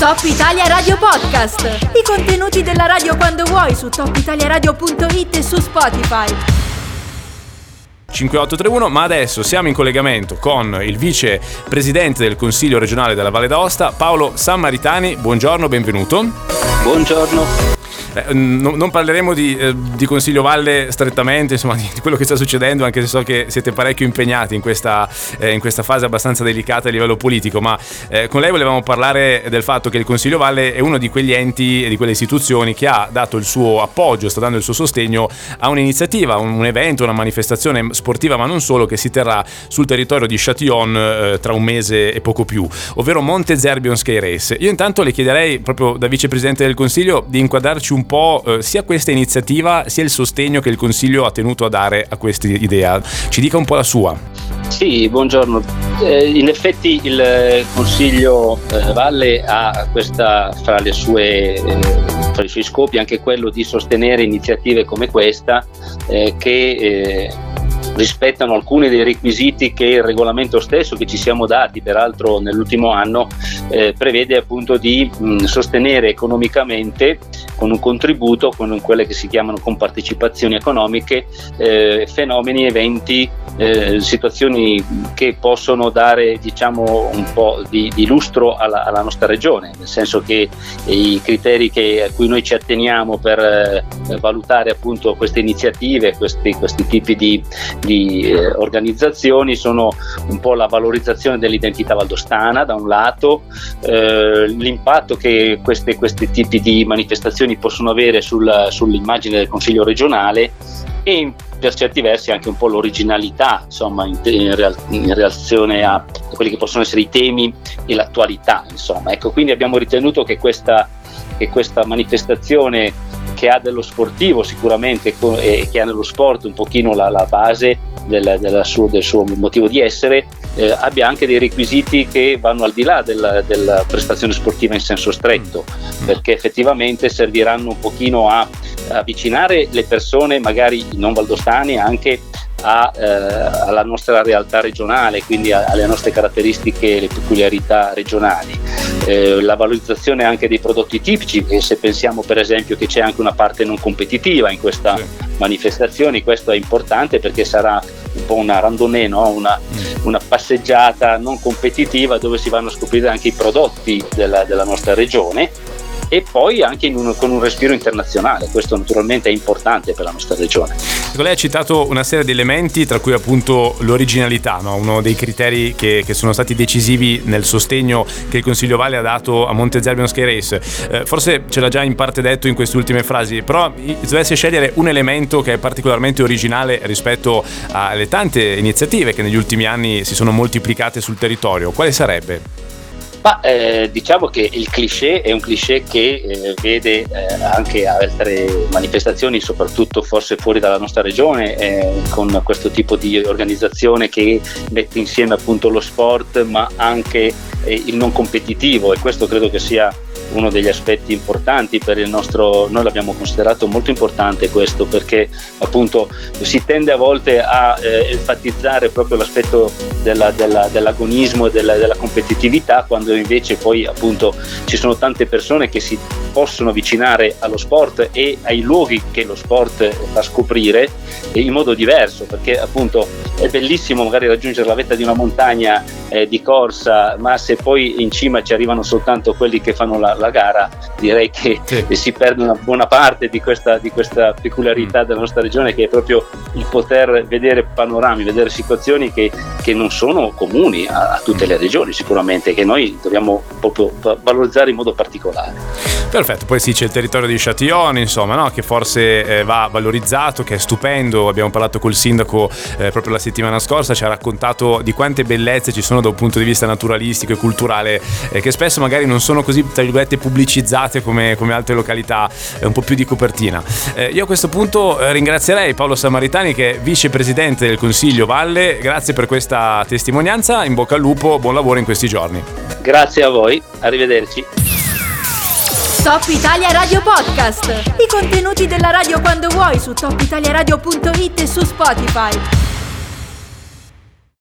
Top Italia Radio Podcast. I contenuti della radio quando vuoi su topitaliaradio.it e su Spotify. 5831, ma adesso siamo in collegamento con il vice presidente del Consiglio regionale della Valle d'Aosta, Paolo Sammaritani. Buongiorno, benvenuto. Buongiorno. Eh, no, non parleremo di, eh, di, Consiglio Valle strettamente, insomma, di, di, quello che sta succedendo, anche se so che siete parecchio impegnati in questa, eh, in questa fase abbastanza delicata a livello politico, ma eh, con lei volevamo parlare del fatto che il Consiglio Valle è uno di quegli enti e di quelle istituzioni che ha dato il suo appoggio, sta dando il suo sostegno a un'iniziativa, un, un evento, una manifestazione sportiva, ma non solo, che si terrà sul territorio di Châtillon eh, tra un mese e poco più, ovvero Monte Zerbion Sky Race. Io intanto le chiederei, proprio da vicepresidente del Consiglio, di inquadrarci un un po' eh, sia questa iniziativa sia il sostegno che il Consiglio ha tenuto a dare a questa idea. Ci dica un po' la sua. Sì, buongiorno. Eh, in effetti il Consiglio eh, Valle ha questa fra, sue, eh, fra, i suoi scopi anche quello di sostenere iniziative come questa eh, che eh, rispettano alcuni dei requisiti che il regolamento stesso che ci siamo dati peraltro nell'ultimo anno eh, prevede appunto di mh, sostenere economicamente con un contributo, con quelle che si chiamano compartecipazioni economiche, eh, fenomeni, eventi, eh, situazioni che possono dare diciamo, un po' di, di lustro alla, alla, nostra regione, nel senso che i criteri che, a cui noi ci atteniamo per eh, valutare appunto queste iniziative, questi, questi tipi di, di eh, organizzazioni sono un po' la valorizzazione dell'identità valdostana da un lato, eh, l'impatto che queste, questi tipi di manifestazioni possono avere sul, sull'immagine del Consiglio regionale e per certi versi anche un po' l'originalità insomma, in, in, real, in relazione a, quelli che possono essere i temi e l'attualità. Insomma. Ecco, quindi abbiamo ritenuto che questa, che questa manifestazione che ha dello sportivo sicuramente e che ha nello sport un pochino la, la base del, del, suo, del, suo, motivo di essere, eh, abbia anche dei requisiti che vanno al di là della, della prestazione sportiva in senso stretto, perché effettivamente serviranno un pochino a avvicinare le persone magari non valdostane anche a, eh, alla nostra realtà regionale, quindi a, alle nostre caratteristiche e le peculiarità regionali. Eh, la valorizzazione anche dei prodotti tipici, se pensiamo per esempio che c'è anche una parte non competitiva in questa sì. manifestazione, questo è importante perché sarà un po' una randonnée, no? una, mm. una, passeggiata non competitiva dove si vanno a scoprire anche i prodotti della, della nostra regione e poi anche un, con un respiro internazionale. Questo naturalmente è importante per la nostra regione. Ecco, lei ha citato una serie di elementi, tra cui appunto l'originalità, no? uno dei criteri che, che, sono stati decisivi nel sostegno che il Consiglio Valle ha dato a Monte Zerbion Sky Race. Eh, forse ce l'ha già in parte detto in queste ultime frasi, però se dovesse scegliere un elemento che è particolarmente originale rispetto alle tante iniziative che negli ultimi anni si sono moltiplicate sul territorio, quale sarebbe? Ma eh, diciamo che il cliché è un cliché che eh, vede eh, anche altre manifestazioni, soprattutto forse fuori dalla nostra regione, eh, con questo tipo di organizzazione che mette insieme appunto lo sport ma anche eh, il non competitivo. E questo credo che sia uno degli aspetti importanti per il nostro, noi l'abbiamo considerato molto importante questo perché appunto si tende a volte a eh, enfatizzare proprio l'aspetto della, della, dell'agonismo e della, della, competitività quando invece poi appunto ci sono tante persone che si possono avvicinare allo sport e ai luoghi che lo sport fa scoprire in modo diverso perché appunto è bellissimo magari raggiungere la vetta di una montagna eh, di corsa ma se poi in cima ci arrivano soltanto quelli che fanno la, la gara, direi che sì. si perde una buona parte di questa, di questa peculiarità mm. della nostra regione che è proprio il poter vedere panorami, vedere situazioni che, che non sono comuni a, a, tutte le regioni sicuramente, che noi dobbiamo proprio valorizzare in modo particolare. Perfetto, poi sì c'è il territorio di Châtillon, insomma, no? che forse eh, va valorizzato, che è stupendo, abbiamo parlato col sindaco eh, proprio la settimana scorsa, ci ha raccontato di quante bellezze ci sono da un punto di vista naturalistico e culturale, eh, che spesso magari non sono così, tra virgolette, pubblicizzate come, come altre località eh, un po' più di copertina. Eh, io a questo punto eh, ringrazierei Paolo Samaritani che è vicepresidente del Consiglio Valle, grazie per questa testimonianza, in bocca al lupo, buon lavoro in questi giorni. Grazie a voi, arrivederci. Top Italia Radio Podcast. I contenuti della radio quando vuoi su topitaliaradio.it e su Spotify.